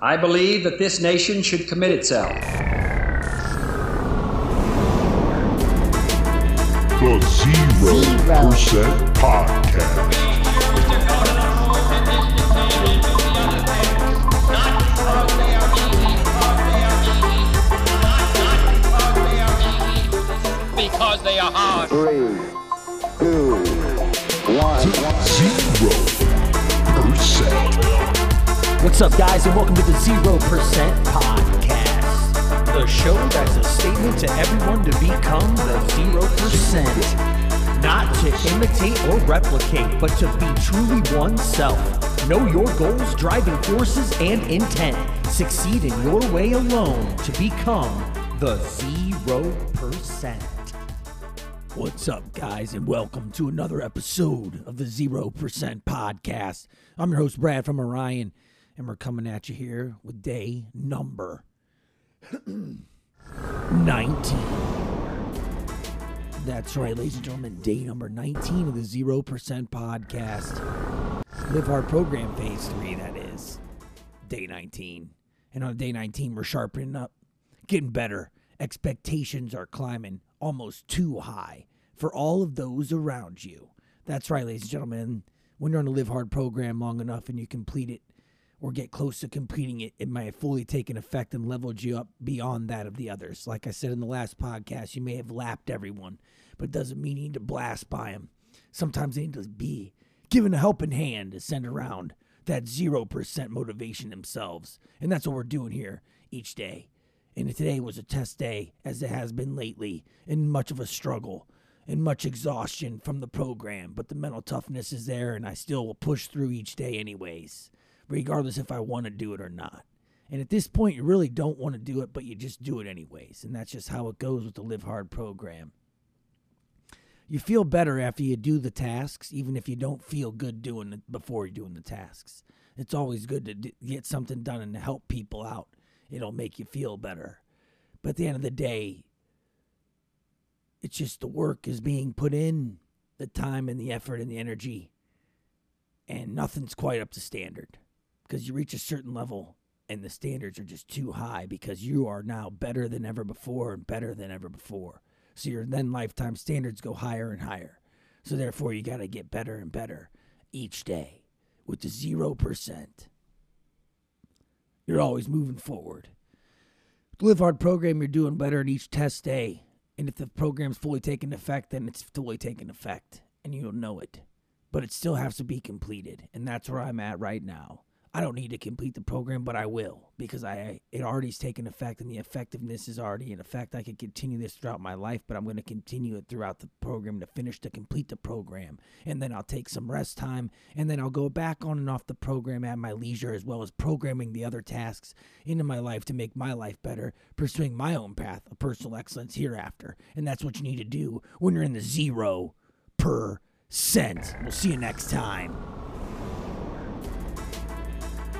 I believe that this nation should commit itself. The Zero Percent Podcast. because they are hard. Three, What's up, guys, and welcome to the Zero Percent Podcast, the show that's a statement to everyone to become the Zero Percent. Not to imitate or replicate, but to be truly oneself. Know your goals, driving forces, and intent. Succeed in your way alone to become the Zero Percent. What's up, guys, and welcome to another episode of the Zero Percent Podcast. I'm your host, Brad from Orion, and we're coming at you here with day number 19. That's right, ladies and gentlemen, day number 19 of the Zero Percent Podcast. Live Hard Program Phase 3, that is. Day 19. And on day 19, we're sharpening up, getting better. Expectations are climbing almost too high for all of those around you. That's right, ladies and gentlemen. When you're on a Live Hard program long enough and you complete it or get close to completing it, it may have fully taken effect and leveled you up beyond that of the others. Like I said in the last podcast, you may have lapped everyone, but it doesn't mean you need to blast by them. Sometimes they need to be given a helping hand to send around that 0% motivation themselves. And that's what we're doing here each day. And today was a test day, as it has been lately, and much of a struggle and much exhaustion from the program. But the mental toughness is there, and I still will push through each day, anyways, regardless if I want to do it or not. And at this point, you really don't want to do it, but you just do it anyways. And that's just how it goes with the Live Hard program. You feel better after you do the tasks, even if you don't feel good doing it before you're doing the tasks. It's always good to get something done and to help people out. It'll make you feel better. But at the end of the day, it's just the work is being put in, the time and the effort and the energy, and nothing's quite up to standard because you reach a certain level and the standards are just too high because you are now better than ever before and better than ever before. So your then lifetime standards go higher and higher. So therefore, you got to get better and better each day with the zero percent. You're always moving forward. The Live Hard program, you're doing better in each test day. And if the program's fully taken effect, then it's fully taken effect, and you'll know it. But it still has to be completed, and that's where I'm at right now. I don't need to complete the program, but I will because I it already's taken effect, and the effectiveness is already in effect. I could continue this throughout my life, but I'm going to continue it throughout the program to finish to complete the program, and then I'll take some rest time, and then I'll go back on and off the program at my leisure, as well as programming the other tasks into my life to make my life better, pursuing my own path of personal excellence hereafter, and that's what you need to do when you're in the zero percent. We'll see you next time.